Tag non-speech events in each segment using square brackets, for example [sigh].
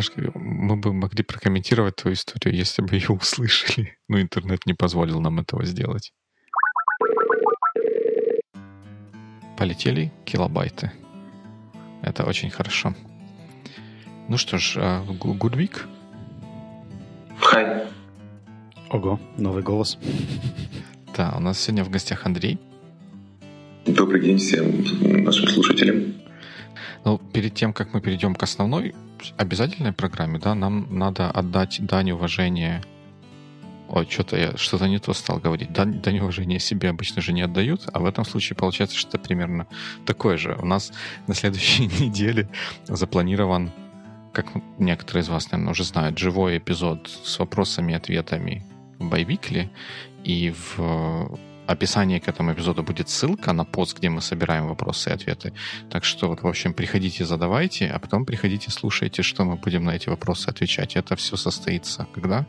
Пашка, мы бы могли прокомментировать твою историю, если бы [laughs] ее услышали. Но интернет не позволил нам этого сделать. Полетели килобайты. Это очень хорошо. Ну что ж, good week. Хай. Ого, новый голос. Да, у нас сегодня в гостях Андрей. Добрый день всем нашим слушателям. Ну, перед тем, как мы перейдем к основной обязательной программе, да, нам надо отдать дань уважения Ой, что-то я что-то не то стал говорить. Дань, дань уважения себе обычно же не отдают, а в этом случае получается, что примерно такое же. У нас на следующей [laughs] неделе запланирован, как некоторые из вас, наверное, уже знают, живой эпизод с вопросами и ответами в Байвикли. И в описании к этому эпизоду будет ссылка на пост, где мы собираем вопросы и ответы. Так что, вот, в общем, приходите, задавайте, а потом приходите, слушайте, что мы будем на эти вопросы отвечать. Это все состоится когда?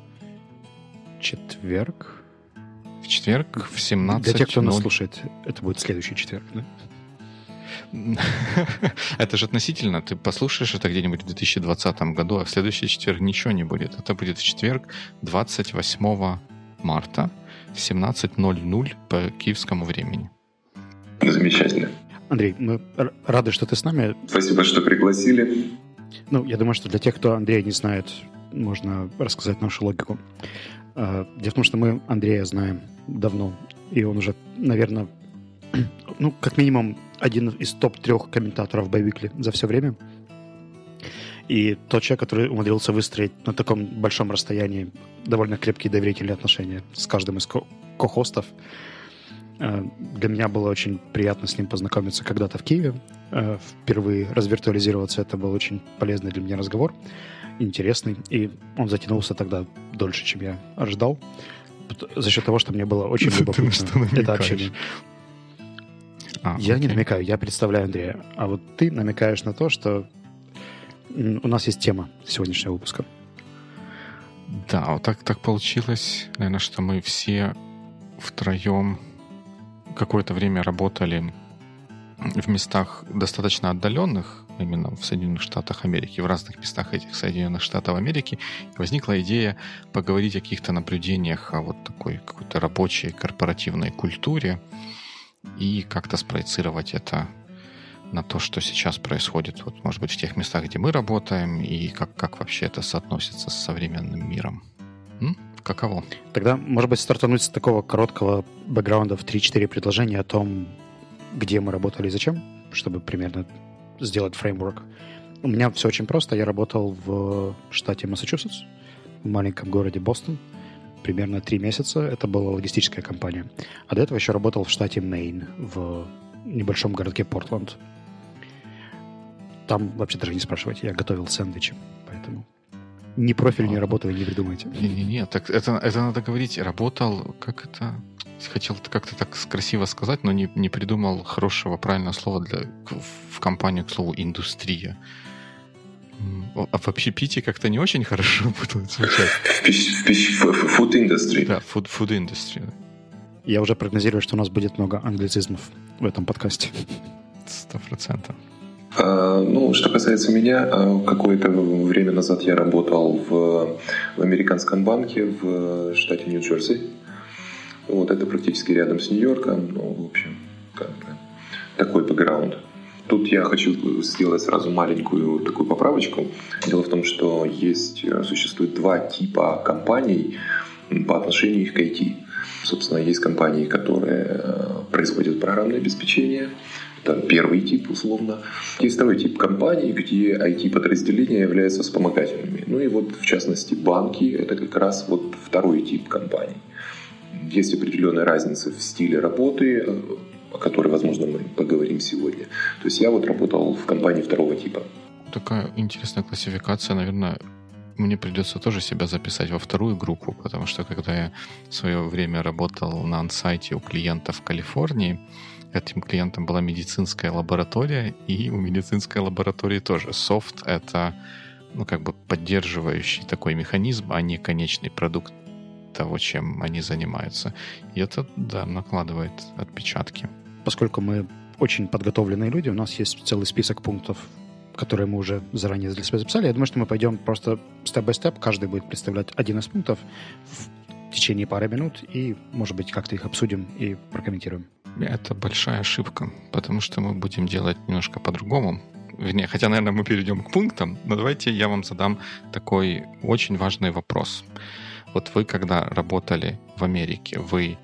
Четверг. В четверг в 17 Для тех, кто нас слушает, это будет следующий четверг, да? [laughs] Это же относительно. Ты послушаешь это где-нибудь в 2020 году, а в следующий четверг ничего не будет. Это будет в четверг 28 марта в 17.00 по киевскому времени. Замечательно. Андрей, мы рады, что ты с нами. Спасибо, что пригласили. Ну, я думаю, что для тех, кто Андрея не знает, можно рассказать нашу логику. А, дело в том, что мы Андрея знаем давно, и он уже, наверное, [clears throat] ну, как минимум, один из топ-трех комментаторов Байвикли за все время. И тот человек, который умудрился выстроить на таком большом расстоянии довольно крепкие доверительные отношения с каждым из ко-хостов, э, для меня было очень приятно с ним познакомиться когда-то в Киеве. Э, впервые развиртуализироваться. Это был очень полезный для меня разговор, интересный. И он затянулся тогда дольше, чем я ожидал. За счет того, что мне было очень [laughs] любопытно это общение. А, я окей. не намекаю, я представляю Андрея. А вот ты намекаешь на то, что у нас есть тема сегодняшнего выпуска. Да, вот так, так получилось, наверное, что мы все втроем какое-то время работали в местах достаточно отдаленных, именно в Соединенных Штатах Америки, в разных местах этих Соединенных Штатов Америки, возникла идея поговорить о каких-то наблюдениях о вот такой какой-то рабочей корпоративной культуре и как-то спроецировать это на то, что сейчас происходит, вот, может быть, в тех местах, где мы работаем, и как, как вообще это соотносится с современным миром. М? Каково? Тогда, может быть, стартануть с такого короткого бэкграунда в 3-4 предложения о том, где мы работали и зачем, чтобы примерно сделать фреймворк. У меня все очень просто. Я работал в штате Массачусетс, в маленьком городе Бостон, примерно три месяца. Это была логистическая компания. А до этого еще работал в штате Мейн, в небольшом городке Портленд. Там вообще даже не спрашивайте, я готовил сэндвичи, поэтому ни профиль, ни работу вы не придумайте. Не-не-не, так это, это надо говорить, работал, как это, хотел как-то так красиво сказать, но не, не придумал хорошего, правильного слова для, в компанию, к слову, индустрия. А в общепите как-то не очень хорошо [laughs] будет звучать. В food industry. Да, food, food industry. Я уже прогнозирую, что у нас будет много англицизмов в этом подкасте. Сто процентов. А, ну, что касается меня, а, какое-то время назад я работал в, в американском банке в штате Нью-Джерси. Вот это практически рядом с Нью-Йорком. Ну, в общем, такой бэкграунд. Тут я хочу сделать сразу маленькую такую поправочку. Дело в том, что есть, существует два типа компаний по отношению их к IT. Собственно, есть компании, которые э, производят программное обеспечение, это первый тип, условно. Есть второй тип компаний, где IT-подразделения являются вспомогательными. Ну и вот, в частности, банки – это как раз вот второй тип компаний. Есть определенная разница в стиле работы, о которой, возможно, мы поговорим сегодня. То есть я вот работал в компании второго типа. Такая интересная классификация, наверное, мне придется тоже себя записать во вторую группу, потому что когда я в свое время работал на ансайте у клиента в Калифорнии, Этим клиентом была медицинская лаборатория, и у медицинской лаборатории тоже софт — это ну, как бы поддерживающий такой механизм, а не конечный продукт того, чем они занимаются. И это, да, накладывает отпечатки. Поскольку мы очень подготовленные люди, у нас есть целый список пунктов, которые мы уже заранее для себя записали. Я думаю, что мы пойдем просто степ-бай-степ. Каждый будет представлять один из пунктов в течение пары минут, и, может быть, как-то их обсудим и прокомментируем. Это большая ошибка, потому что мы будем делать немножко по-другому. Вернее, хотя, наверное, мы перейдем к пунктам, но давайте я вам задам такой очень важный вопрос. Вот вы, когда работали в Америке, вы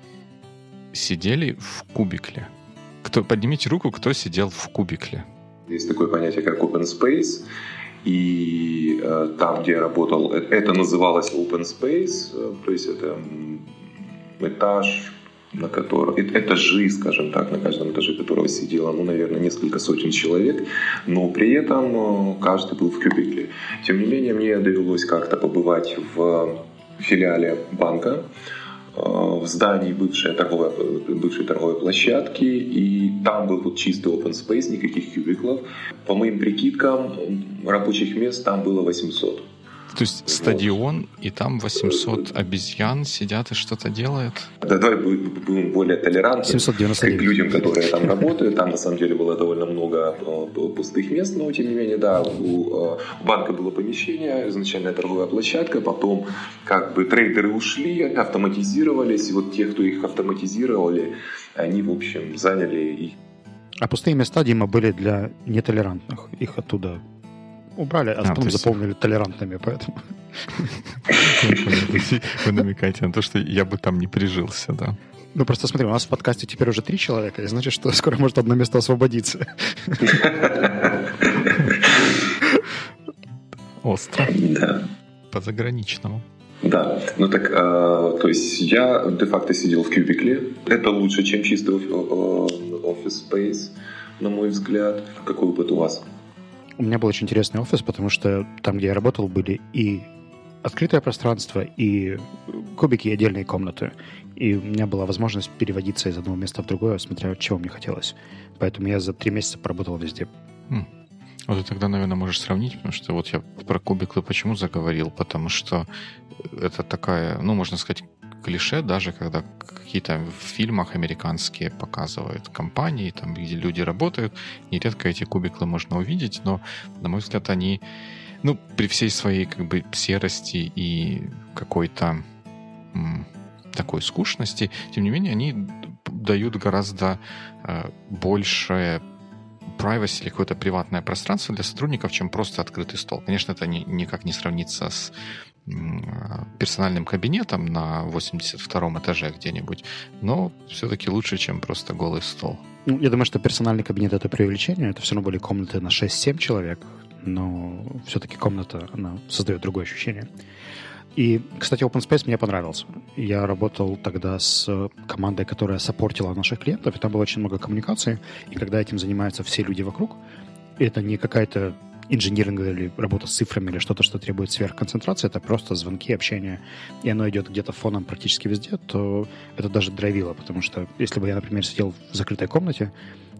сидели в кубикле? Кто, поднимите руку, кто сидел в кубикле. Есть такое понятие, как open space. И э, там, где я работал, э, это называлось open space, э, то есть это этаж, на котором, этажи, скажем так, на каждом этаже которого сидело, ну, наверное, несколько сотен человек, но при этом э, каждый был в кубикле. Тем не менее, мне довелось как-то побывать в филиале банка, Э, в здании бывшей торговой, бывшей торговой площадки, и там был вот чистый open space, никаких кубиклов. По моим прикидкам, рабочих мест там было 800. То есть вот. стадион, и там 800 обезьян сидят и что-то делают? Да, давай будем более толерантны 799. к людям, которые там работают. Там на самом деле было довольно много э, пустых мест, но тем не менее, да, у э, банка было помещение, изначальная торговая площадка, потом как бы трейдеры ушли, автоматизировались, и вот те, кто их автоматизировали, они, в общем, заняли их. А пустые места, Дима, были для нетолерантных. Их оттуда убрали, а, а потом заполнили толерантными, поэтому... [laughs] Вы намекаете на то, что я бы там не прижился, да. Ну, просто смотри, у нас в подкасте теперь уже три человека, и значит, что скоро может одно место освободиться. [laughs] Остро. Да. По заграничному. Да, ну так, э, то есть я де-факто сидел в кубикле. Это лучше, чем чистый офис space, на мой взгляд. Какой опыт у вас? У меня был очень интересный офис, потому что там, где я работал, были и открытое пространство, и кубики, и отдельные комнаты. И у меня была возможность переводиться из одного места в другое, смотря чего мне хотелось. Поэтому я за три месяца поработал везде. Хм. Вот ты тогда, наверное, можешь сравнить, потому что вот я про кубиклы почему заговорил, потому что это такая, ну, можно сказать, клише, даже когда какие-то в фильмах американские показывают компании, там, где люди работают, нередко эти кубиклы можно увидеть, но, на мой взгляд, они, ну, при всей своей, как бы, серости и какой-то м, такой скучности, тем не менее, они дают гораздо э, больше privacy или какое-то приватное пространство для сотрудников, чем просто открытый стол. Конечно, это не, никак не сравнится с персональным кабинетом на 82 этаже где-нибудь, но все-таки лучше, чем просто голый стол. Ну, я думаю, что персональный кабинет — это преувеличение. Это все равно были комнаты на 6-7 человек, но все-таки комната, она создает другое ощущение. И, кстати, Open Space мне понравился. Я работал тогда с командой, которая саппортила наших клиентов, и там было очень много коммуникации. И когда этим занимаются все люди вокруг, это не какая-то инжиниринг или работа с цифрами или что-то, что требует сверхконцентрации, это просто звонки, общение, и оно идет где-то фоном практически везде, то это даже драйвило, потому что если бы я, например, сидел в закрытой комнате,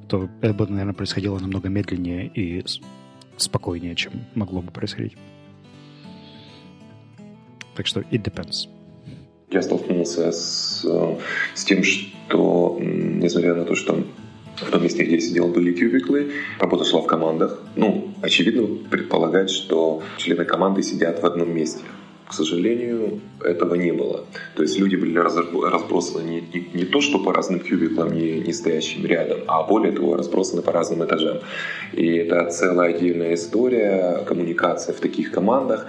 то это бы, наверное, происходило намного медленнее и спокойнее, чем могло бы происходить. Так что it depends. Я столкнулся с, с тем, что, несмотря на то, что в том месте, где я сидел, были кубиклы. Работа шла в командах. Ну, очевидно, предполагать, что члены команды сидят в одном месте. К сожалению, этого не было. То есть люди были разбросаны не, не, не то, что по разным кубиклам, не, не стоящим рядом, а более того, разбросаны по разным этажам. И это целая отдельная история, коммуникация в таких командах.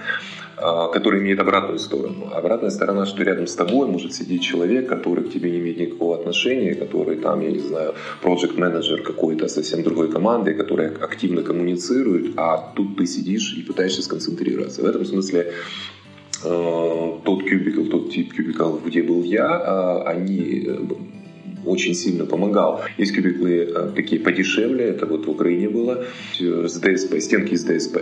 А, который имеет обратную сторону. Обратная сторона, что рядом с тобой может сидеть человек, который к тебе не имеет никакого отношения, который там, я не знаю, проект менеджер какой-то совсем другой команды, который активно коммуницирует, а тут ты сидишь и пытаешься сконцентрироваться. В этом смысле э, тот кубикл, тот тип кубикл, где был я, э, они э, очень сильно помогал. Есть кубиклы э, такие подешевле, это вот в Украине было, с ДСП, стенки из ДСП.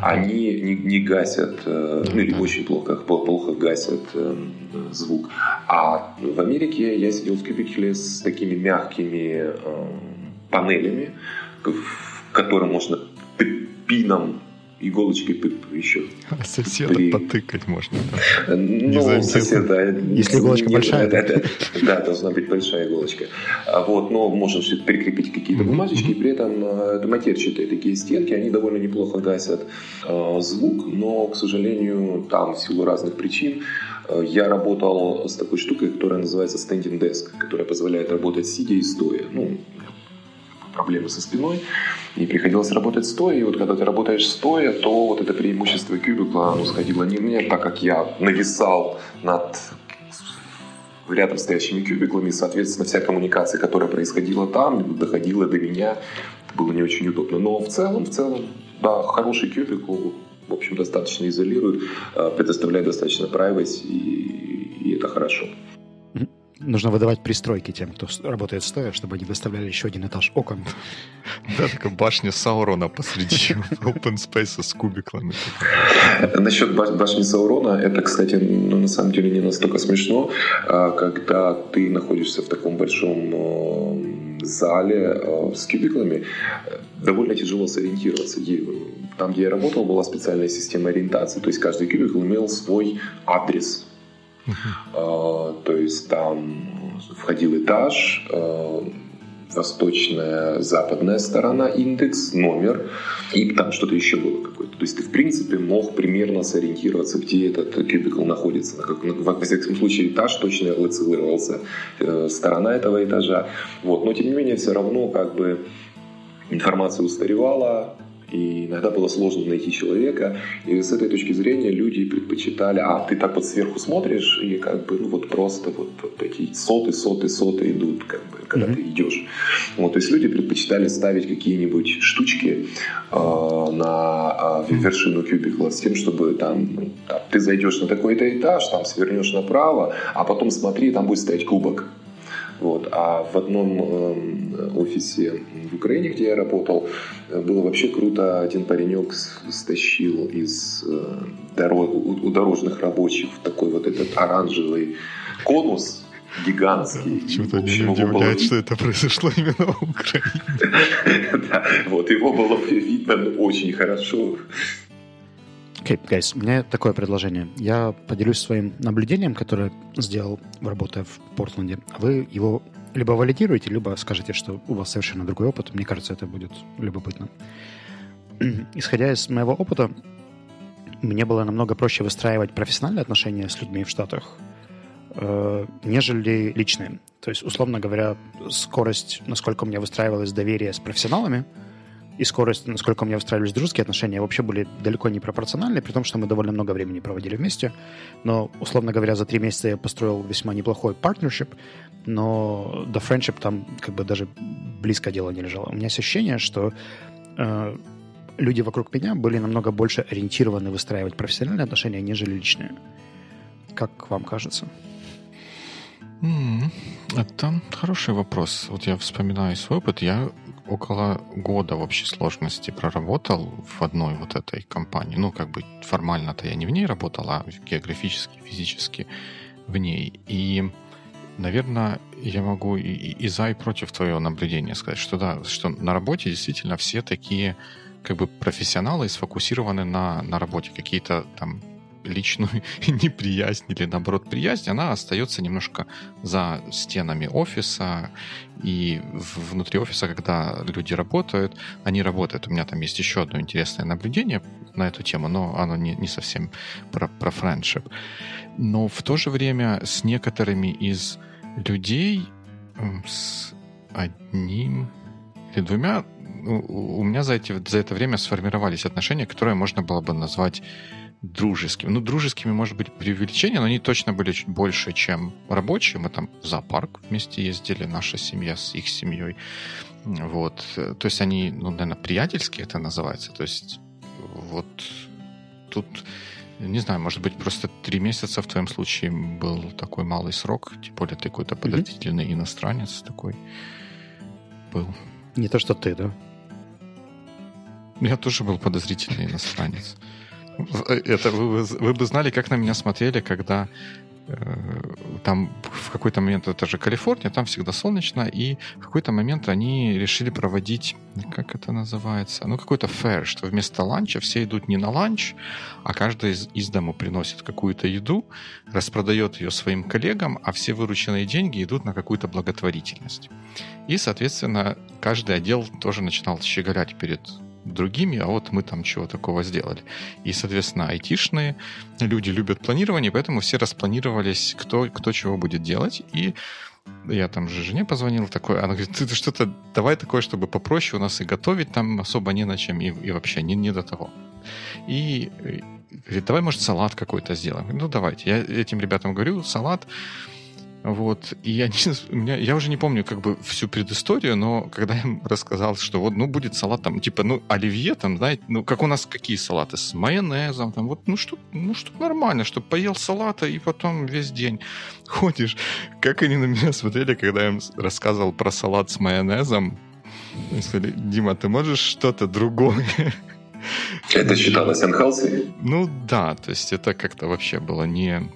Они не, не гасят, э, ну или очень плохо, плохо гасят э, звук. А в Америке я сидел в кубикле с такими мягкими панелями, в котором можно пином иголочкой еще. [laughs] А соседа при... потыкать можно. Да? Ну, соседа... Если иголочка не, большая. Да, да, да, должна быть большая иголочка. А вот, но можно прикрепить какие-то бумажечки, и при этом это матерчатые такие стенки, они довольно неплохо гасят э, звук, но, к сожалению, там в силу разных причин э, я работал с такой штукой, которая называется standing desk, которая позволяет работать сидя и стоя. Ну, проблемы со спиной, и приходилось работать стоя, и вот когда ты работаешь стоя, то вот это преимущество кубикла, оно сходило не мне, так как я нависал над рядом стоящими кубиклами, соответственно, вся коммуникация, которая происходила там, доходила до меня, это было не очень удобно. Но в целом, в целом, да, хороший кубикл, в общем, достаточно изолирует, э, предоставляет достаточно privacy, и, и это хорошо. Нужно выдавать пристройки тем, кто работает стоя, чтобы они доставляли еще один этаж окон. Да, такая башня Саурона посреди [laughs] open space с кубиклами. Насчет башни Саурона, это, кстати, ну, на самом деле не настолько смешно, а, когда ты находишься в таком большом э, зале э, с кубиклами, довольно тяжело сориентироваться. Там, где я работал, была специальная система ориентации, то есть каждый кубикл имел свой адрес, Uh-huh. То есть там входил этаж, а, восточная, западная сторона, индекс, номер, и там что-то еще было какое-то. То есть ты, в принципе, мог примерно сориентироваться, где этот кубикл находится. Как, во всяком случае, этаж точно лоцировался, э, сторона этого этажа. Вот. Но, тем не менее, все равно как бы информация устаревала, и иногда было сложно найти человека. И с этой точки зрения люди предпочитали, а ты так вот сверху смотришь, и как бы, ну вот просто вот, вот такие соты, соты, соты идут, как бы, когда mm-hmm. ты идешь. Вот, то есть люди предпочитали ставить какие-нибудь штучки э, на э, вершину кубикла с тем, чтобы там, ну, там ты зайдешь на такой-то этаж, там свернешь направо, а потом смотри, там будет стоять кубок. Вот. А в одном э, офисе в Украине, где я работал, было вообще круто. Один паренек стащил из э, у, дорожных рабочих такой вот этот оранжевый конус гигантский. [laughs] Чего-то меня удивляет, что это произошло именно в Украине. [laughs] Да, вот его было видно очень хорошо. Окей, okay, guys, у меня такое предложение. Я поделюсь своим наблюдением, которое сделал, работая в Портленде. Вы его либо валидируете, либо скажете, что у вас совершенно другой опыт. Мне кажется, это будет любопытно. [clears throat] Исходя из моего опыта, мне было намного проще выстраивать профессиональные отношения с людьми в Штатах, э, нежели личные. То есть, условно говоря, скорость, насколько у меня выстраивалось доверие с профессионалами – и скорость, насколько у меня устраивались дружеские отношения, вообще были далеко не пропорциональны, при том, что мы довольно много времени проводили вместе. Но, условно говоря, за три месяца я построил весьма неплохой партнершип, но до friendship там как бы даже близко дело не лежало. У меня есть ощущение, что э, люди вокруг меня были намного больше ориентированы выстраивать профессиональные отношения, нежели личные. Как вам кажется? Это хороший вопрос. Вот я вспоминаю свой опыт. Я около года в общей сложности проработал в одной вот этой компании. Ну, как бы формально-то я не в ней работал, а географически, физически в ней. И, наверное, я могу и, и за, и против твоего наблюдения сказать, что да, что на работе действительно все такие как бы профессионалы сфокусированы на, на работе. Какие-то там личную [laughs] неприязнь или, наоборот, приязнь, она остается немножко за стенами офиса. И внутри офиса, когда люди работают, они работают. У меня там есть еще одно интересное наблюдение на эту тему, но оно не, не совсем про, про френдшип. Но в то же время с некоторыми из людей, с одним или двумя, у меня за, эти, за это время сформировались отношения, которые можно было бы назвать дружескими. Ну, дружескими, может быть, преувеличение, но они точно были чуть больше, чем рабочие. Мы там в зоопарк вместе ездили, наша семья с их семьей. Вот. То есть они, ну, наверное, приятельские это называется. То есть вот тут, не знаю, может быть, просто три месяца в твоем случае был такой малый срок, тем более ты какой-то подозрительный mm-hmm. иностранец такой был. Не то, что ты, да? Я тоже был подозрительный иностранец. Это вы, вы бы знали, как на меня смотрели, когда Э, там в какой-то момент, это же Калифорния, там всегда солнечно, и в какой-то момент они решили проводить, как это называется, ну, какой-то фэр, что вместо ланча все идут не на ланч, а каждый из, из дому приносит какую-то еду, распродает ее своим коллегам, а все вырученные деньги идут на какую-то благотворительность. И, соответственно, каждый отдел тоже начинал щеголять перед другими, а вот мы там чего такого сделали. И, соответственно, айтишные люди любят планирование, поэтому все распланировались, кто, кто чего будет делать. И я там же жене позвонил такой, она говорит, ты, ты что-то, давай такое, чтобы попроще у нас и готовить там особо не на чем, и, и вообще не, не до того. И говорит, давай, может, салат какой-то сделаем. Ну, давайте. Я этим ребятам говорю, салат, вот. И я, не, меня, я уже не помню как бы всю предысторию, но когда я им рассказал, что вот, ну, будет салат там, типа, ну, оливье там, знаете, ну, как у нас какие салаты? С майонезом, там, вот, ну, что, ну, что нормально, что поел салата и потом весь день ходишь. Как они на меня смотрели, когда я им рассказывал про салат с майонезом. Они сказали, Дима, ты можешь что-то другое? Это считалось unhealthy? Ну да, то есть это как-то вообще было не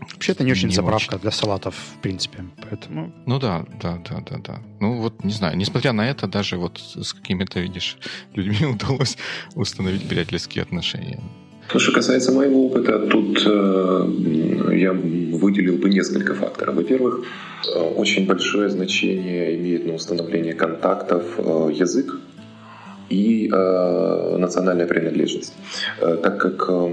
Вообще это не очень не заправка очень. для салатов, в принципе, поэтому... Ну да, да, да, да, да. Ну вот, не знаю, несмотря на это, даже вот с какими-то, видишь, людьми [laughs] удалось установить приятельские отношения. Что касается моего опыта, тут э, я выделил бы несколько факторов. Во-первых, э, очень большое значение имеет на установление контактов э, язык, и э, национальная принадлежность. Э, так как э,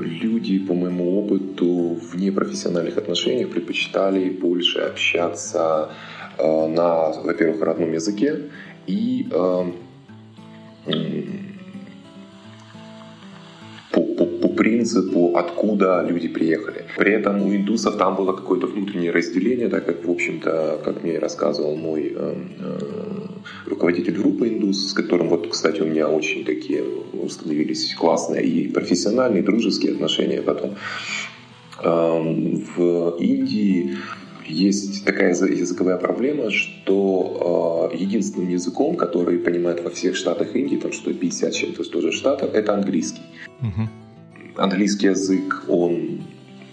люди, по моему опыту, в непрофессиональных отношениях предпочитали больше общаться э, на, во-первых, родном языке и э, принципу, откуда люди приехали. При этом у индусов там было какое-то внутреннее разделение, так как, в общем-то, как мне рассказывал мой э, э, руководитель группы индус, с которым, вот, кстати, у меня очень такие установились классные и профессиональные, и дружеские отношения потом. Э, в Индии есть такая языковая проблема, что э, единственным языком, который понимают во всех штатах Индии, там что 50 чем-то тоже штатов, это английский. Угу английский язык, он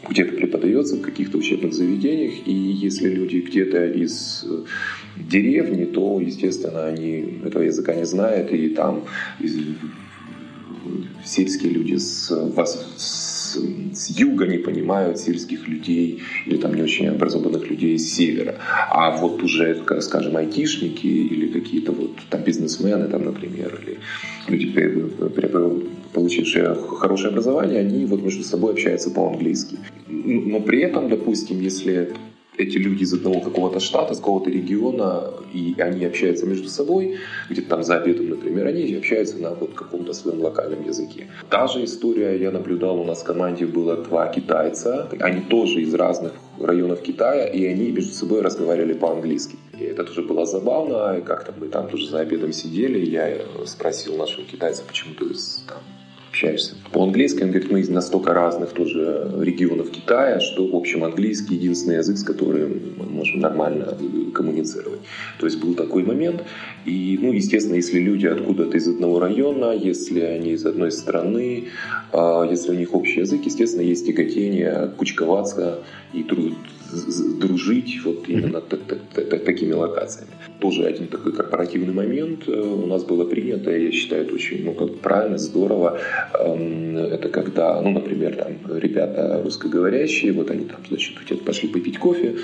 где-то преподается в каких-то учебных заведениях, и если люди где-то из э, деревни, то, естественно, они этого языка не знают, и там сельские люди с, с, с юга не понимают сельских людей или там не очень образованных людей с севера. А вот уже, скажем, айтишники или какие-то вот там бизнесмены, там, например, или люди, получившие хорошее образование, они вот между собой общаются по-английски. Но при этом, допустим, если эти люди из одного какого-то штата, с какого-то региона, и они общаются между собой, где-то там за обедом, например, они общаются на вот каком-то своем локальном языке. Та же история я наблюдал, у нас в команде было два китайца, они тоже из разных районов Китая, и они между собой разговаривали по-английски. И это тоже было забавно, и как-то мы там тоже за обедом сидели, я спросил нашего китайца, почему ты там общаешься. По-английски, он говорит, мы из настолько разных тоже регионов Китая, что, в общем, английский единственный язык, с которым мы можем нормально коммуницировать. То есть был такой момент. И, ну, естественно, если люди откуда-то из одного района, если они из одной страны, а, если у них общий язык, естественно, есть тяготение кучковаться и дружить вот именно такими локациями. Тоже один такой корпоративный момент э, у нас было принято, я считаю, это очень ну, как правильно, здорово. Эм, это когда, ну, например, там ребята русскоговорящие, вот они там, значит, где-то пошли попить кофе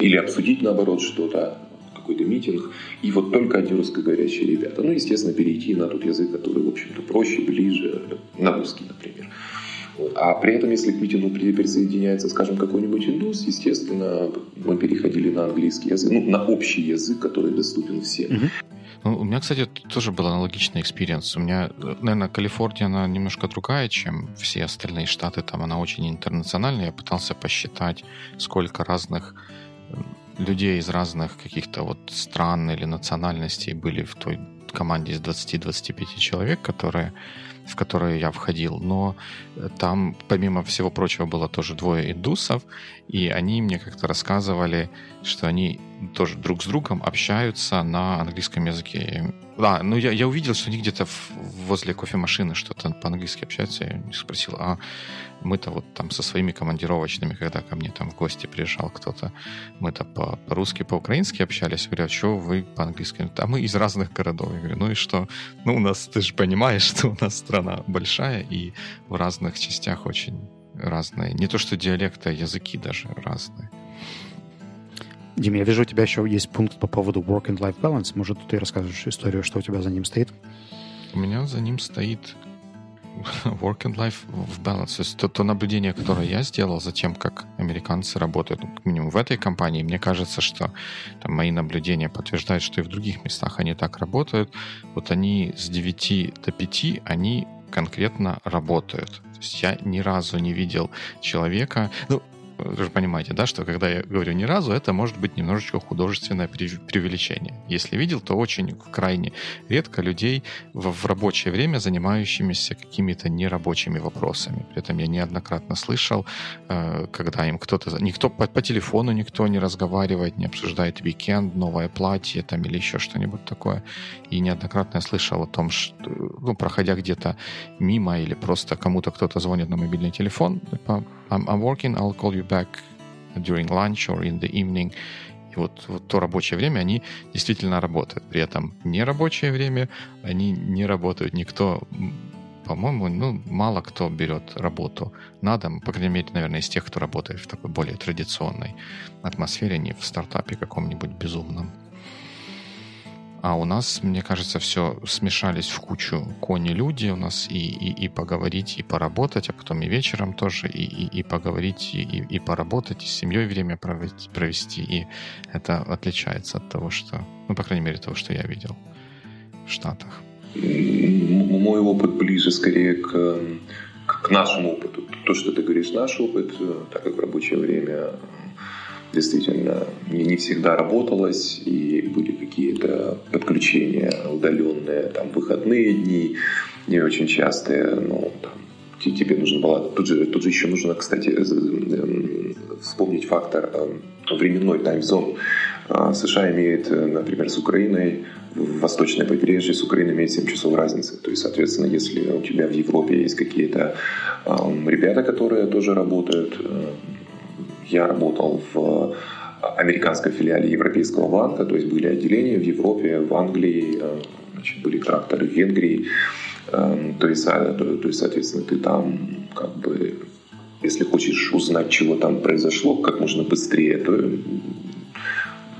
или обсудить, наоборот, что-то, какой-то митинг, и вот только одни русскоговорящие ребята. Ну, естественно, перейти на тот язык, который, в общем-то, проще, ближе, на русский, например. А при этом, если к митингу присоединяется, скажем, какой-нибудь индус, естественно, мы переходили на английский язык, ну, на общий язык, который доступен всем. Ну, у меня, кстати, тоже был аналогичный experience. У меня, наверное, Калифорния, она немножко другая, чем все остальные штаты. Там она очень интернациональная. Я пытался посчитать, сколько разных людей из разных каких-то вот стран или национальностей были в той команде из 20-25 человек, которые в которые я входил, но там, помимо всего прочего, было тоже двое индусов, и они мне как-то рассказывали, что они тоже друг с другом общаются на английском языке. Да, ну я, я увидел, что они где-то возле кофемашины что-то по-английски общаются. Я спросил, а мы-то вот там со своими командировочными, когда ко мне там в гости приезжал кто-то, мы-то по-русски, по-украински общались. Я говорю, а что вы по-английски? А мы из разных городов. Я говорю, ну и что? Ну у нас, ты же понимаешь, что у нас страна большая, и в разных частях очень разные. Не то что диалекты, а языки даже разные. Дим, я вижу, у тебя еще есть пункт по поводу work and life balance. Может, ты расскажешь историю, что у тебя за ним стоит? У меня за ним стоит [laughs] work and life в balance. То есть то, то наблюдение, которое я сделал за тем, как американцы работают, ну, как минимум в этой компании, мне кажется, что там, мои наблюдения подтверждают, что и в других местах они так работают. Вот они с 9 до 5, они конкретно работают. То есть я ни разу не видел человека... Ну, вы же понимаете, да, что когда я говорю ни разу, это может быть немножечко художественное преувеличение. Если видел, то очень крайне редко людей в, в рабочее время занимающимися какими-то нерабочими вопросами. При этом я неоднократно слышал, э, когда им кто-то... Никто по, по телефону никто не разговаривает, не обсуждает уикенд, новое платье там или еще что-нибудь такое. И неоднократно я слышал о том, что, ну, проходя где-то мимо или просто кому-то кто-то звонит на мобильный телефон, типа, I'm, I'm working, I'll call you back during lunch or in the evening. И вот, вот то рабочее время они действительно работают. При этом нерабочее время они не работают. Никто, по-моему, ну, мало кто берет работу на дом, по крайней мере, наверное, из тех, кто работает в такой более традиционной атмосфере, не в стартапе каком-нибудь безумном. А у нас, мне кажется, все смешались в кучу кони-люди. У нас и, и, и поговорить, и поработать, а потом и вечером тоже, и, и, и поговорить, и, и, поработать, и с семьей время провести. И это отличается от того, что, ну, по крайней мере, того, что я видел в Штатах. Мой опыт ближе скорее к, к нашему опыту. То, что ты говоришь, наш опыт, э, так как в рабочее время действительно не, не всегда работалось, и были какие-то подключения удаленные, там, выходные дни, не очень частые, ну, там, тебе нужно было, тут же, тут же еще нужно, кстати, вспомнить фактор временной таймзон. А, США имеет, например, с Украиной, в восточное побережье с Украиной имеет 7 часов разницы. То есть, соответственно, если у тебя в Европе есть какие-то ребята, которые тоже работают, я работал в американской филиале Европейского банка, то есть были отделения в Европе, в Англии, э, значит, были тракторы в Венгрии. Эм, то есть, то, то есть, соответственно, ты там как бы если хочешь узнать, чего там произошло, как можно быстрее, то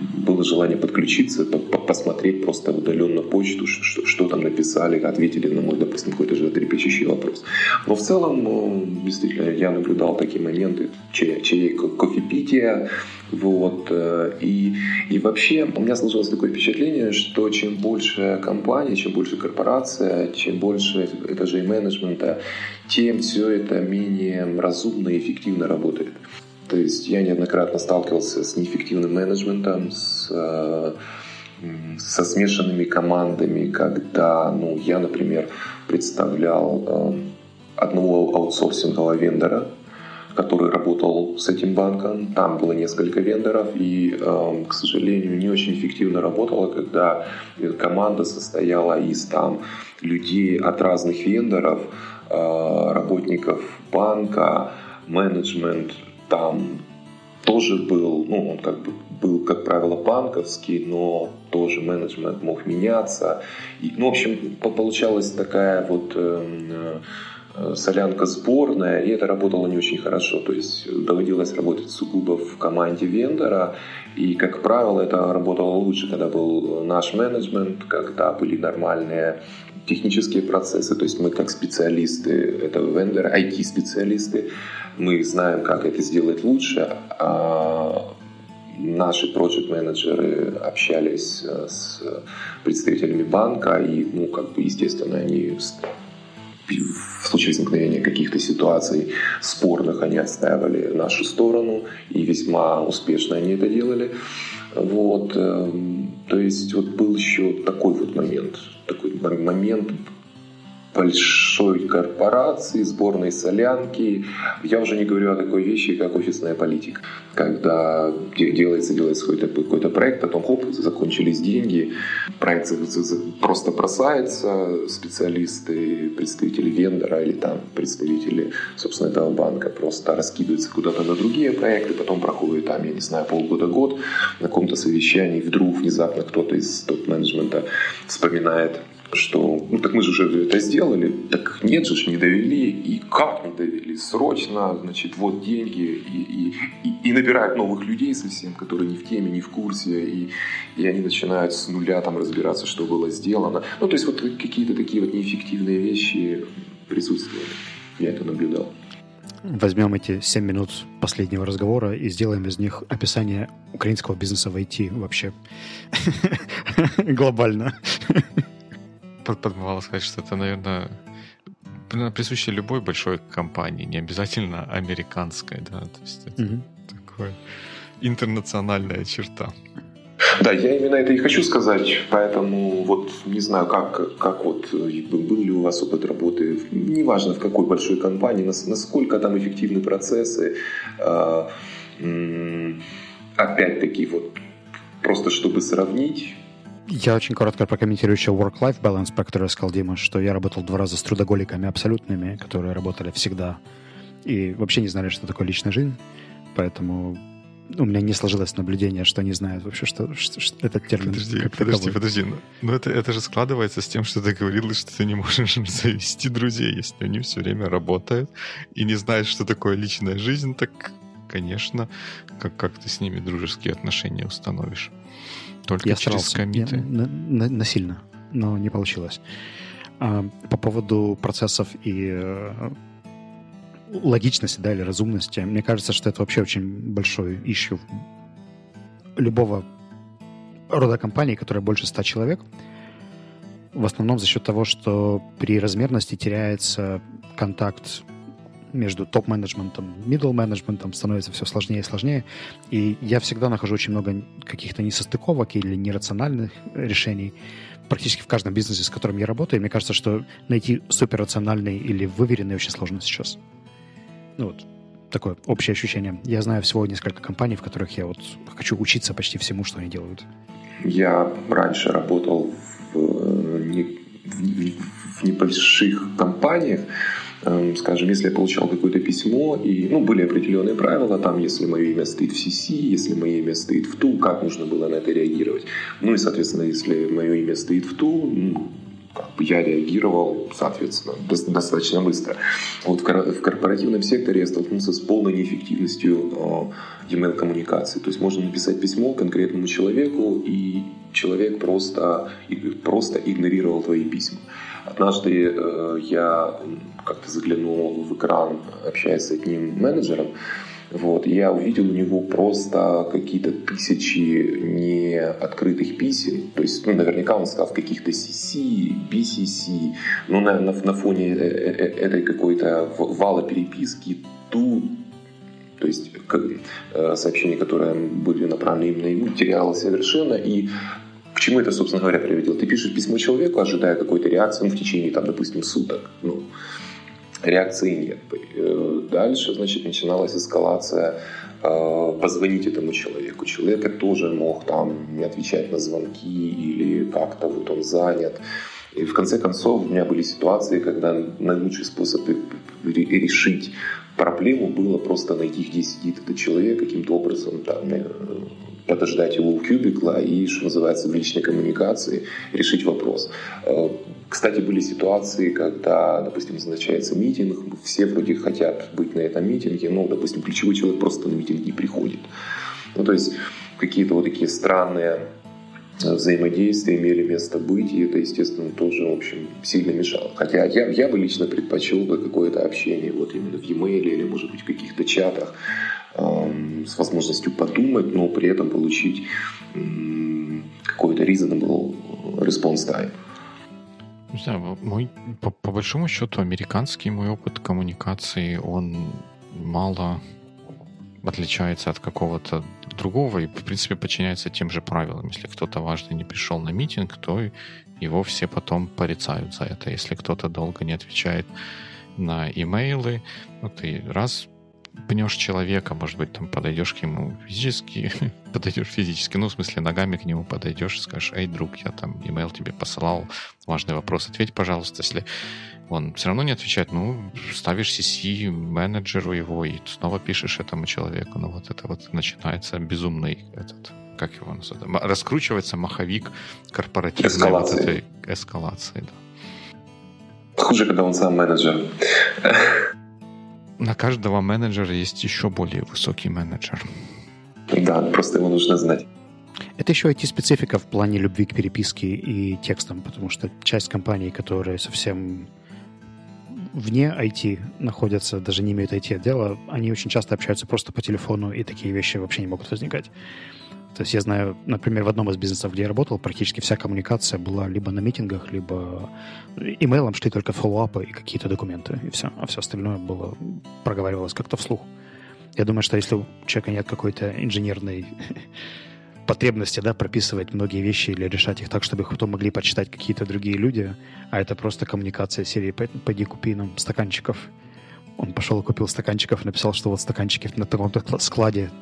было желание подключиться, посмотреть просто удаленно почту, что, там написали, ответили на мой, допустим, какой-то же трепещущий вопрос. Но в целом, ну, действительно, я наблюдал такие моменты, чай, чай кофепития, вот, э, и, и вообще у меня сложилось такое впечатление, что чем больше компания, чем больше корпорация, чем больше этажей менеджмента, тем все это менее разумно и эффективно работает. То есть я неоднократно сталкивался с неэффективным менеджментом, с, э, со смешанными командами, когда ну, я, например, представлял э, одного аутсорсингового вендора, который работал с этим банком. Там было несколько вендоров, и, э, к сожалению, не очень эффективно работала, когда команда состояла из там, людей от разных вендоров, работников банка, менеджмент, там тоже был, ну, он как бы был, как правило, банковский, но тоже менеджмент мог меняться. И, ну, в общем, получалась такая вот э, э, солянка сборная, и это работало не очень хорошо. То есть доводилось работать сугубо в команде вендора, и, как правило, это работало лучше, когда был наш менеджмент, когда были нормальные технические процессы, то есть мы как специалисты, это вендоры, IT-специалисты, мы знаем, как это сделать лучше, а наши проект-менеджеры общались э, с представителями банка, и, ну, как бы, естественно, они в случае возникновения каких-то ситуаций спорных они отстаивали нашу сторону, и весьма успешно они это делали. Вот, эм, то есть вот был еще такой вот момент, такой момент большой корпорации, сборной солянки. Я уже не говорю о такой вещи, как офисная политика. Когда делается, делается какой-то какой проект, потом хоп, закончились деньги, проект просто бросается, специалисты, представители вендора или там представители, собственно, этого банка просто раскидываются куда-то на другие проекты, потом проходит там, я не знаю, полгода-год на каком-то совещании, вдруг внезапно кто-то из топ-менеджмента вспоминает что ну так мы же уже это сделали, так нет же, не довели, и как не довели, срочно, значит, вот деньги, и, и, и, и набирают новых людей совсем, которые не в теме, не в курсе, и, и они начинают с нуля там разбираться, что было сделано. Ну, то есть вот какие-то такие вот неэффективные вещи присутствовали. Я это наблюдал. Возьмем эти 7 минут последнего разговора и сделаем из них описание украинского бизнеса в IT вообще. [laughs] Глобально подмывало сказать, что это, наверное, присуще любой большой компании, не обязательно американской, да, то есть это mm-hmm. такое интернациональная черта. Да, я именно это и хочу сказать, поэтому вот не знаю, как, как вот был ли у вас опыт работы, неважно в какой большой компании, насколько там эффективны процессы, а, опять-таки вот просто чтобы сравнить, я очень коротко прокомментирую еще work-life balance, про который сказал Дима, что я работал два раза с трудоголиками абсолютными, которые работали всегда и вообще не знали, что такое личная жизнь, поэтому у меня не сложилось наблюдение, что они знают вообще, что, что, что этот термин. Подожди, как подожди, таковой. подожди. Но, но это, это же складывается с тем, что ты говорил, что ты не можешь [laughs] завести друзей, если они все время работают и не знают, что такое личная жизнь, так, конечно, как, как ты с ними дружеские отношения установишь. Только я через старался. На, на, насильно, но не получилось. А, по поводу процессов и э, логичности, да, или разумности, мне кажется, что это вообще очень большой ищу любого рода компании, которая больше 100 человек, в основном за счет того, что при размерности теряется контакт между топ-менеджментом, middle менеджментом становится все сложнее и сложнее. И я всегда нахожу очень много каких-то несостыковок или нерациональных решений практически в каждом бизнесе, с которым я работаю. И мне кажется, что найти суперрациональный или выверенный очень сложно сейчас. Ну вот, такое общее ощущение. Я знаю всего несколько компаний, в которых я вот хочу учиться почти всему, что они делают. Я раньше работал в, э, не, в, в небольших компаниях, скажем, если я получал какое-то письмо, и, ну, были определенные правила, там, если мое имя стоит в CC, если мое имя стоит в ту, как нужно было на это реагировать. Ну, и, соответственно, если мое имя стоит в ту, ну, я реагировал, соответственно, достаточно быстро. Вот в корпоративном секторе я столкнулся с полной неэффективностью э, e-mail коммуникации. То есть можно написать письмо конкретному человеку, и человек просто, просто игнорировал твои письма. Однажды э, я как-то заглянул в экран, общаясь с одним менеджером, вот, я увидел у него просто какие-то тысячи неоткрытых писем. То есть, ну, наверняка он стал каких-то CC, BCC. Ну, на, на, на фоне э, э, этой какой-то вала переписки тут то есть как, сообщения, которые были направлены именно ему, теряло совершенно. И к чему это, собственно говоря, приводило? Ты пишешь письмо человеку, ожидая какой-то реакции ну, в течение, там, допустим, суток. Ну, реакции нет. Э, дальше, значит, начиналась эскалация э, позвонить этому человеку. Человек тоже мог там не отвечать на звонки или как-то вот он занят. И в конце концов у меня были ситуации, когда наилучший способ решить проблему было просто найти, где сидит этот человек, каким-то образом там, э, подождать его у кубикла и, что называется, в личной коммуникации решить вопрос. Э, кстати, были ситуации, когда, допустим, назначается митинг, все вроде хотят быть на этом митинге, но, допустим, ключевой человек просто на митинг не приходит. Ну, то есть какие-то вот такие странные э, взаимодействия имели место быть, и это, естественно, тоже, в общем, сильно мешало. Хотя я, я бы лично предпочел бы какое-то общение вот именно в e-mail или, может быть, в каких-то чатах, с возможностью подумать, но при этом получить какой-то reasonable response time. Не знаю, мой, по, по большому счету, американский мой опыт коммуникации, он мало отличается от какого-то другого и, в принципе, подчиняется тем же правилам. Если кто-то важный не пришел на митинг, то его все потом порицают за это. Если кто-то долго не отвечает на имейлы, ну, ты раз пнешь человека, может быть, там подойдешь к нему физически, [laughs] подойдешь физически, ну, в смысле, ногами к нему подойдешь и скажешь, эй, друг, я там имейл тебе посылал, важный вопрос, ответь, пожалуйста, если он все равно не отвечает, ну, ставишь CC менеджеру его и снова пишешь этому человеку, ну, вот это вот начинается безумный этот как его называют, раскручивается маховик корпоративной эскалации. вот этой эскалации. Да. Хуже, когда он сам менеджер. На каждого менеджера есть еще более высокий менеджер. Да, просто его нужно знать. Это еще IT-специфика в плане любви к переписке и текстам, потому что часть компаний, которые совсем вне IT находятся, даже не имеют IT-отдела, они очень часто общаются просто по телефону, и такие вещи вообще не могут возникать. То есть я знаю, например, в одном из бизнесов, где я работал, практически вся коммуникация была либо на митингах, либо имейлом шли только фоллоуапы и какие-то документы, и все. А все остальное было, проговаривалось как-то вслух. Я думаю, что если у человека нет какой-то инженерной [laughs] потребности, да, прописывать многие вещи или решать их так, чтобы их потом могли почитать какие-то другие люди, а это просто коммуникация серии «Пойди купи нам стаканчиков». Он пошел и купил стаканчиков, написал, что вот стаканчики на таком-то складе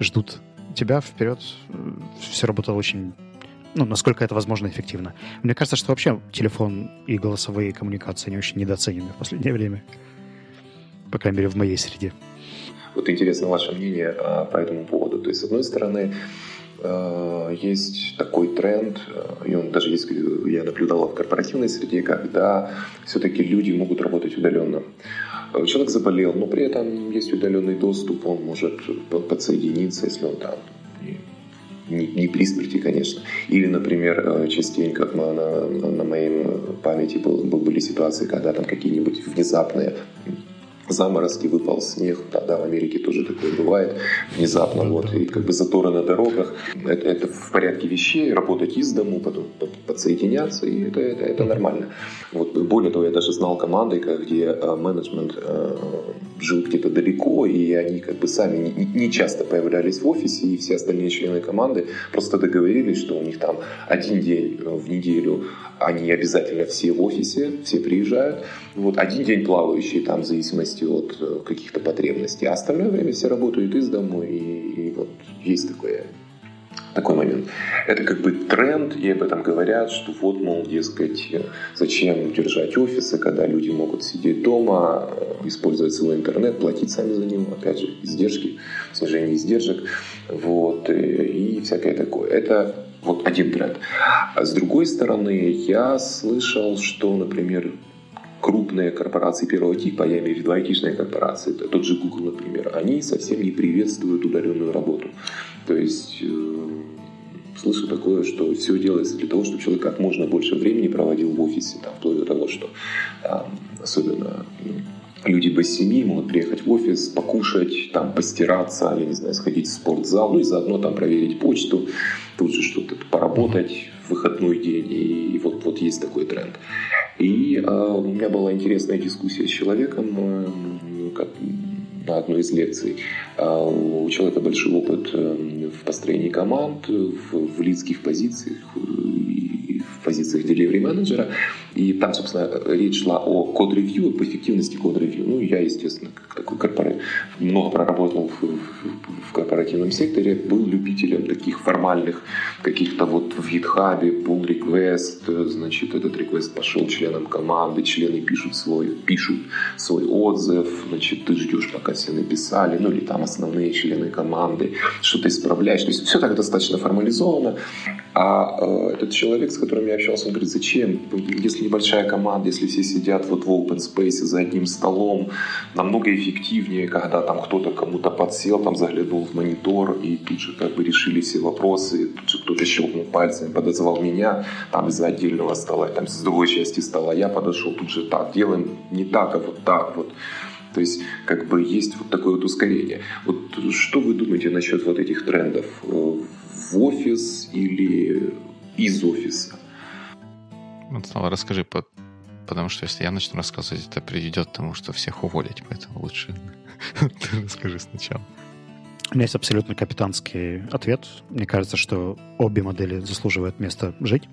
ждут тебя вперед все работало очень ну, насколько это возможно эффективно. Мне кажется, что вообще телефон и голосовые коммуникации, они очень недооценены в последнее время. По крайней мере, в моей среде. Вот интересно ваше мнение а, по этому поводу. То есть, с одной стороны, а, есть такой тренд, а, и он даже есть, я наблюдал в корпоративной среде, когда все-таки люди могут работать удаленно. Человек заболел, но при этом есть удаленный доступ, он может подсоединиться, если он там не, не при смерти, конечно. Или, например, э, частенько на, на, на моей памяти был, были ситуации, когда там какие-нибудь внезапные заморозки, выпал снег, тогда в Америке тоже такое бывает внезапно, вот, и как бы заторы на дорогах, это, это в порядке вещей, работать из дому, потом подсоединяться, и это, это, это нормально. Вот, более того, я даже знал команды, где э, менеджмент э, жил где-то далеко, и они как бы сами не, часто появлялись в офисе, и все остальные члены команды просто договорились, что у них там один день в неделю они обязательно все в офисе, все приезжают. Вот один день плавающий там в зависимости от э, каких-то потребностей, а остальное время все работают из дома, и, и вот есть такое такой момент. Это как бы тренд, и об этом говорят, что вот, мол, дескать, зачем держать офисы, когда люди могут сидеть дома, э, использовать свой интернет, платить сами за него, опять же, издержки, снижение издержек, вот, и, и всякое такое. Это вот один тренд. А с другой стороны, я слышал, что, например, крупные корпорации первого типа, я имею в виду айтишные корпорации, тот же Google, например, они совсем не приветствуют удаленную работу. То есть э, слышу такое, что все делается для того, чтобы человек как можно больше времени проводил в офисе, там, вплоть до того, что там, особенно ну, люди без семьи могут приехать в офис, покушать, там, постираться, я не знаю, сходить в спортзал, ну и заодно там проверить почту, тут же что-то поработать выходной день, и, вот, вот есть такой тренд. И э, у меня была интересная дискуссия с человеком, э, как, на одной из лекций. Э, у человека большой опыт э, в построении команд, в, в лидских позициях, в позициях delivery менеджера. И там, собственно, речь шла о код-ревью, об эффективности код-ревью. Ну, я, естественно, как такой корпорат, много проработал в, в, корпоративном секторе, был любителем таких формальных каких-то вот в GitHub, pull request, значит, этот request пошел членам команды, члены пишут свой, пишут свой отзыв, значит, ты ждешь, пока все написали, ну или там основные члены команды, что ты исправляешь. То есть все так достаточно формализовано. А э, этот человек, с которым я общался, он говорит, зачем? Если небольшая команда, если все сидят вот в open space за одним столом, намного эффективнее, когда там кто-то кому-то подсел, там заглянул в монитор и тут же как бы решили все вопросы, тут же кто-то щелкнул пальцами, подозвал меня там из-за отдельного стола, там с другой части стола я подошел, тут же так, делаем не так, а вот так вот. То есть, как бы есть вот такое вот ускорение. Вот что вы думаете насчет вот этих трендов? В офис или из офиса? Вот снова расскажи, потому что если я начну рассказывать, это приведет к тому, что всех уволить, поэтому лучше [laughs] ты расскажи сначала. У меня есть абсолютно капитанский ответ. Мне кажется, что обе модели заслуживают места жить.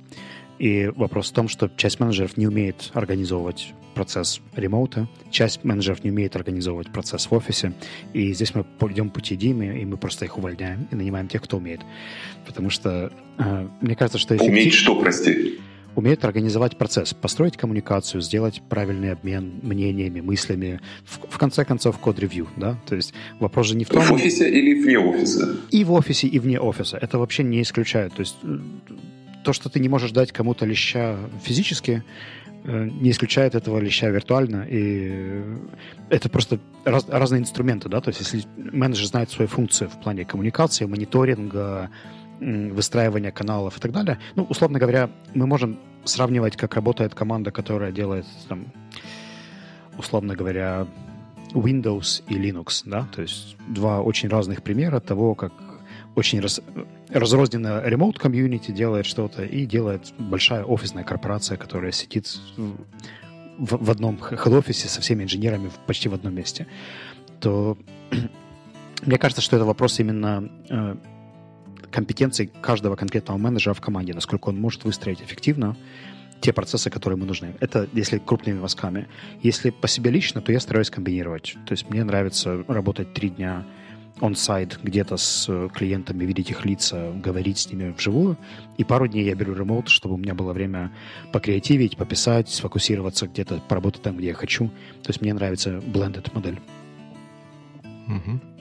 И вопрос в том, что часть менеджеров не умеет организовывать процесс ремоута, часть менеджеров не умеет организовывать процесс в офисе. И здесь мы пойдем пути Димы, и мы просто их увольняем и нанимаем тех, кто умеет. Потому что э, мне кажется, что... Эффектив... Уметь что, прости? умеют организовать процесс, построить коммуникацию, сделать правильный обмен мнениями, мыслями, в, в конце концов код-ревью, да, то есть вопрос же не в том... В офисе или вне офиса? И в офисе, и вне офиса. Это вообще не исключает. То есть э, то, что ты не можешь дать кому-то леща физически, э, не исключает этого леща виртуально, и это просто раз, разные инструменты, да, то есть если менеджер знает свои функции в плане коммуникации, мониторинга, выстраивания каналов и так далее. Ну, условно говоря, мы можем сравнивать, как работает команда, которая делает, там, условно говоря, Windows и Linux, да, то есть два очень разных примера того, как очень раз, разрозненно ремоут комьюнити делает что-то и делает большая офисная корпорация, которая сидит в, в одном хед-офисе со всеми инженерами почти в одном месте, то [clears throat] мне кажется, что это вопрос именно э, компетенций каждого конкретного менеджера в команде, насколько он может выстроить эффективно те процессы, которые ему нужны. Это если крупными мазками. Если по себе лично, то я стараюсь комбинировать. То есть мне нравится работать три дня он-сайт где-то с клиентами, видеть их лица, говорить с ними вживую. И пару дней я беру ремоут, чтобы у меня было время покреативить, пописать, сфокусироваться где-то, поработать там, где я хочу. То есть мне нравится blended модель. Угу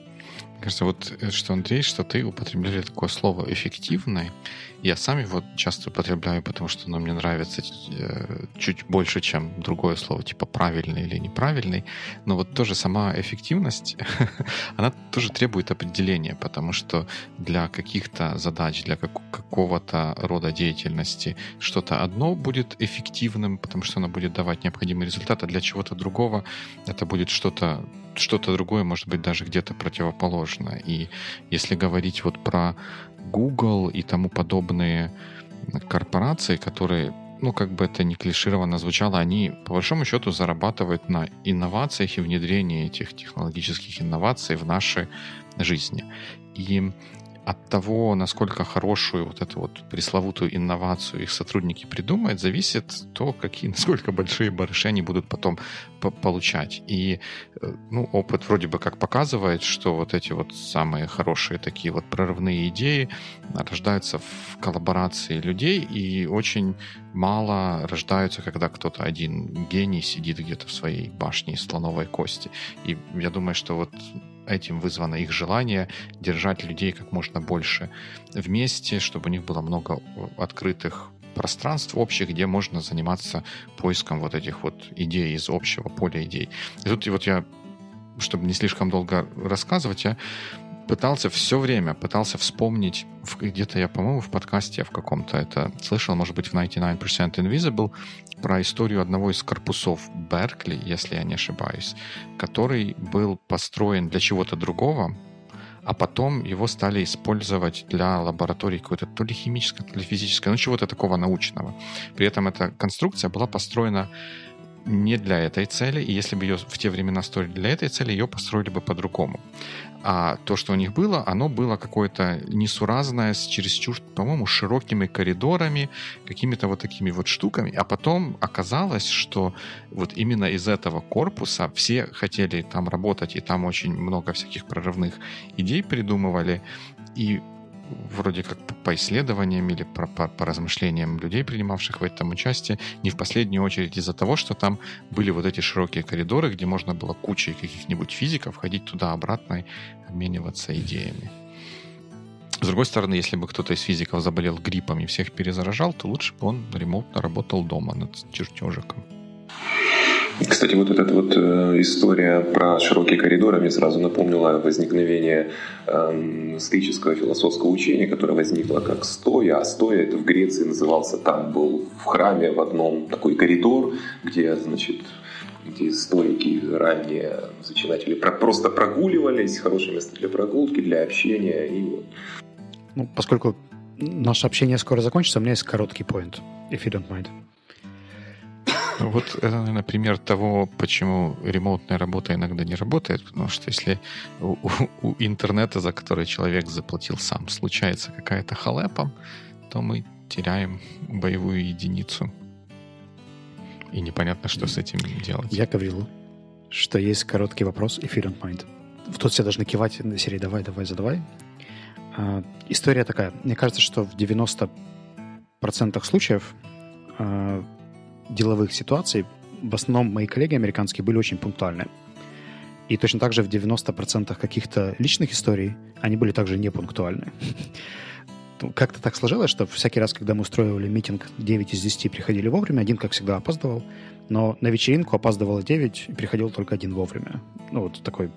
кажется, вот э, что Андрей, что ты употребляли такое слово «эффективное». Я сам его часто употребляю, потому что оно мне нравится э, чуть больше, чем другое слово, типа «правильный» или «неправильный». Но вот тоже сама эффективность, [laughs] она тоже требует определения, потому что для каких-то задач, для какого-то рода деятельности что-то одно будет эффективным, потому что оно будет давать необходимый результат, а для чего-то другого это будет что-то что-то другое, может быть, даже где-то противоположно. И если говорить вот про Google и тому подобные корпорации, которые ну, как бы это не клишированно звучало, они, по большому счету, зарабатывают на инновациях и внедрении этих технологических инноваций в нашей жизни. И от того, насколько хорошую вот эту вот пресловутую инновацию их сотрудники придумают, зависит то, какие, [laughs] насколько большие барыши они будут потом получать. И э, ну, опыт вроде бы как показывает, что вот эти вот самые хорошие такие вот прорывные идеи рождаются в коллаборации людей и очень мало рождаются, когда кто-то один гений сидит где-то в своей башне из слоновой кости. И я думаю, что вот этим вызвано их желание держать людей как можно больше вместе, чтобы у них было много открытых пространств общих, где можно заниматься поиском вот этих вот идей из общего поля идей. И тут вот я, чтобы не слишком долго рассказывать, я пытался все время, пытался вспомнить, где-то я, по-моему, в подкасте в каком-то это слышал, может быть, в 99% Invisible, про историю одного из корпусов Беркли, если я не ошибаюсь, который был построен для чего-то другого, а потом его стали использовать для лаборатории какой-то то ли химической, то ли физической, ну чего-то такого научного. При этом эта конструкция была построена не для этой цели, и если бы ее в те времена строили для этой цели, ее построили бы по-другому. А то, что у них было, оно было какое-то несуразное, с чересчур, по-моему, широкими коридорами, какими-то вот такими вот штуками. А потом оказалось, что вот именно из этого корпуса все хотели там работать, и там очень много всяких прорывных идей придумывали. И вроде как по исследованиям или по, по, по размышлениям людей, принимавших в этом участие, не в последнюю очередь из-за того, что там были вот эти широкие коридоры, где можно было кучей каких-нибудь физиков ходить туда-обратно и обмениваться идеями. С другой стороны, если бы кто-то из физиков заболел гриппом и всех перезаражал, то лучше бы он ремонтно работал дома над чертежиком. Кстати, вот эта вот э, история про широкие коридоры мне сразу напомнила возникновение э, стоического философского учения, которое возникло как стоя, а стоя это в Греции назывался, там был в храме в одном такой коридор, где, значит, где стойки ранее зачинатели просто прогуливались, хорошее место для прогулки, для общения и вот. Ну, поскольку наше общение скоро закончится, у меня есть короткий поинт, if you don't mind. Вот это, наверное, пример того, почему ремоутная работа иногда не работает, потому что если у, у интернета, за который человек заплатил сам, случается какая-то халепа, то мы теряем боевую единицу. И непонятно, что с этим делать. Я говорил, что есть короткий вопрос, if you don't mind. Тут все должны кивать на серии «давай, давай, задавай». А, история такая. Мне кажется, что в 90% случаев а, деловых ситуаций в основном мои коллеги американские были очень пунктуальны. И точно так же в 90% каких-то личных историй они были также непунктуальны. [laughs] Как-то так сложилось, что всякий раз, когда мы устроили митинг, 9 из 10 приходили вовремя, один, как всегда, опаздывал, но на вечеринку опаздывало 9 и приходил только один вовремя. Ну, вот такой,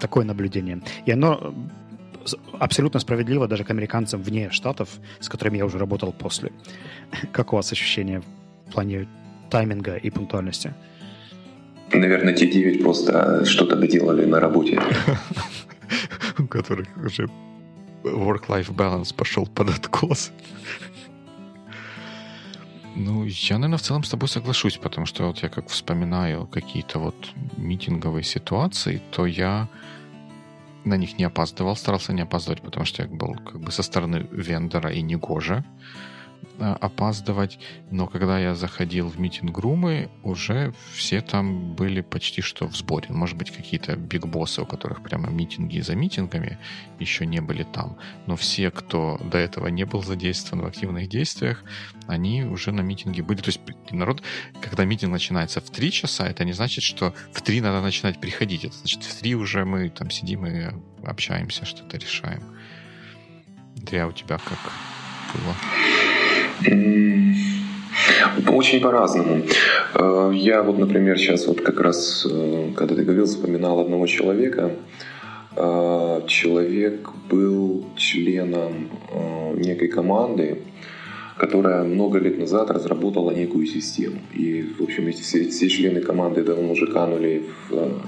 такое наблюдение. И оно абсолютно справедливо даже к американцам вне штатов, с которыми я уже работал после. [laughs] Как у вас ощущения в плане тайминга и пунктуальности? Наверное, те девять просто что-то доделали на работе. [laughs] У которых уже work-life balance пошел под откос. Ну, я, наверное, в целом с тобой соглашусь, потому что вот я как вспоминаю какие-то вот митинговые ситуации, то я на них не опаздывал, старался не опаздывать, потому что я был как бы со стороны вендора и негоже. Э, опаздывать, но когда я заходил в митинг-румы, уже все там были почти что в сборе. Может быть, какие-то бигбоссы, у которых прямо митинги за митингами еще не были там. Но все, кто до этого не был задействован в активных действиях, они уже на митинге были. То есть народ, когда митинг начинается в 3 часа, это не значит, что в 3 надо начинать приходить. Это значит, в 3 уже мы там сидим и общаемся, что-то решаем. Дря, у тебя как было? Очень по-разному. Э, я вот, например, сейчас вот как раз, э, когда ты говорил, вспоминал одного человека. Э, человек был членом некой команды, которая много лет назад разработала некую систему. И, в общем, эти все, все члены команды давно уже канули в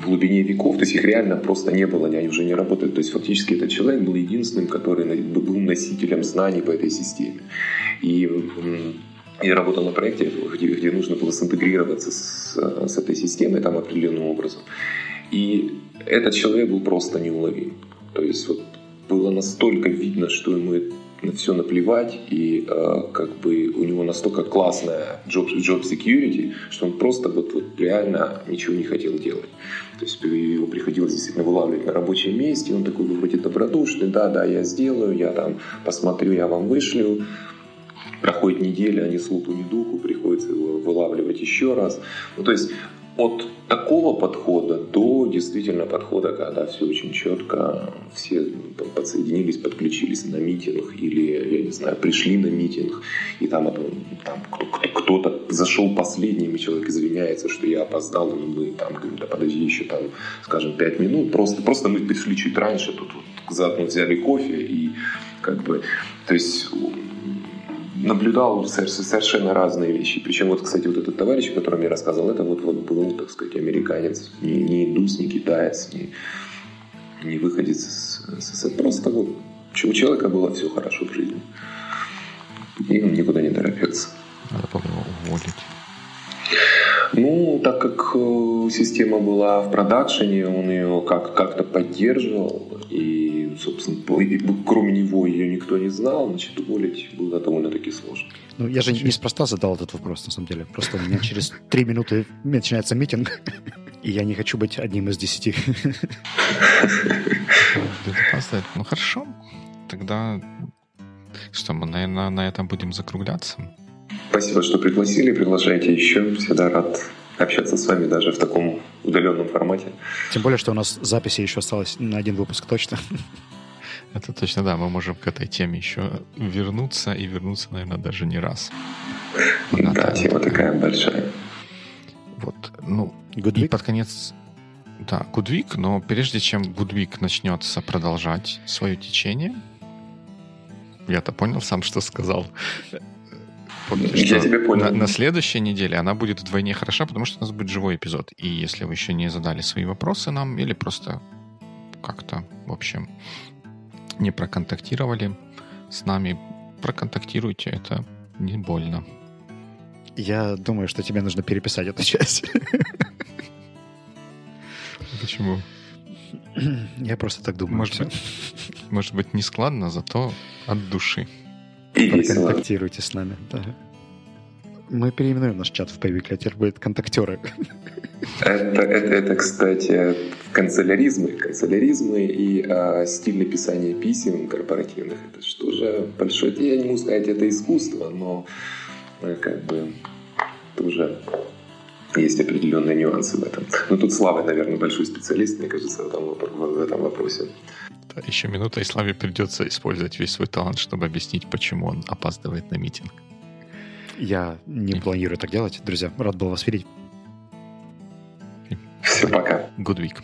в глубине веков, то есть их реально просто не было, они уже не работают. То есть фактически этот человек был единственным, который был носителем знаний по этой системе. И я работал на проекте, где, где нужно было синтегрироваться с, с этой системой там определенным образом. И этот человек был просто неуловим. То есть вот было настолько видно, что ему на все наплевать, и э, как бы у него настолько классная job, job security, что он просто вот, вот реально ничего не хотел делать. То есть его приходилось действительно вылавливать на рабочем месте, он такой вроде добродушный, да, да, я сделаю, я там посмотрю, я вам вышлю. Проходит неделя, они слуху ни духу, приходится его вылавливать еще раз. Ну, то есть от такого подхода до действительно подхода, когда все очень четко, все подсоединились, подключились на митинг или, я не знаю, пришли на митинг, и там, там кто-то зашел последним, и человек извиняется, что я опоздал, и мы там говорим, да подожди еще там, скажем, пять минут, просто, просто мы пришли чуть раньше, тут вот заодно взяли кофе, и как бы, то есть наблюдал совершенно разные вещи. Причем вот, кстати, вот этот товарищ, о котором я рассказывал, это вот, вот был, так сказать, американец, не, не индус, не китаец, не, не выходец из СССР. Просто вот у человека было все хорошо в жизни. И он никуда не торопился. Надо его уволить. Ну, так как э, система была в продакшене, он ее как- как-то поддерживал, и, собственно, кроме него ее никто не знал, значит, уволить было довольно-таки сложно. Ну, я же неспроста задал этот вопрос, на самом деле. Просто у меня через три минуты начинается митинг, и я не хочу быть одним из десяти. Ну, хорошо. Тогда что, мы, наверное, на этом будем закругляться. Спасибо, что пригласили. Приглашайте еще. Всегда рад общаться с вами даже в таком удаленном формате. Тем более, что у нас записи еще осталось на один выпуск точно. Это точно, да. Мы можем к этой теме еще вернуться и вернуться, наверное, даже не раз. Она да, тема такая большая. Вот, ну, Гудвик? и под конец... Да, Гудвик, но прежде чем Гудвик начнется продолжать свое течение, я-то понял сам, что сказал. Помните, Я что тебя понял. На, на следующей неделе она будет вдвойне хороша, потому что у нас будет живой эпизод. И если вы еще не задали свои вопросы нам или просто как-то, в общем, не проконтактировали с нами, проконтактируйте, это не больно. Я думаю, что тебе нужно переписать эту часть. Почему? Я просто так думаю. Может быть, может быть, не складно, зато от души. И. Проконтактируйте с нами. да. Мы переименуем наш чат в Павикле, а теперь будет контактеры. Это, это, это, кстати, канцеляризмы, канцеляризмы и а, стиль написания писем корпоративных. Это что же большое... Я не могу сказать, это искусство, но э, как бы тоже есть определенные нюансы в этом. Но тут Слава, наверное, большой специалист, мне кажется, в этом, в этом вопросе. Да, еще минута, и Славе придется использовать весь свой талант, чтобы объяснить, почему он опаздывает на митинг. Я не планирую так делать. Друзья, рад был вас видеть. Все, пока. Good week.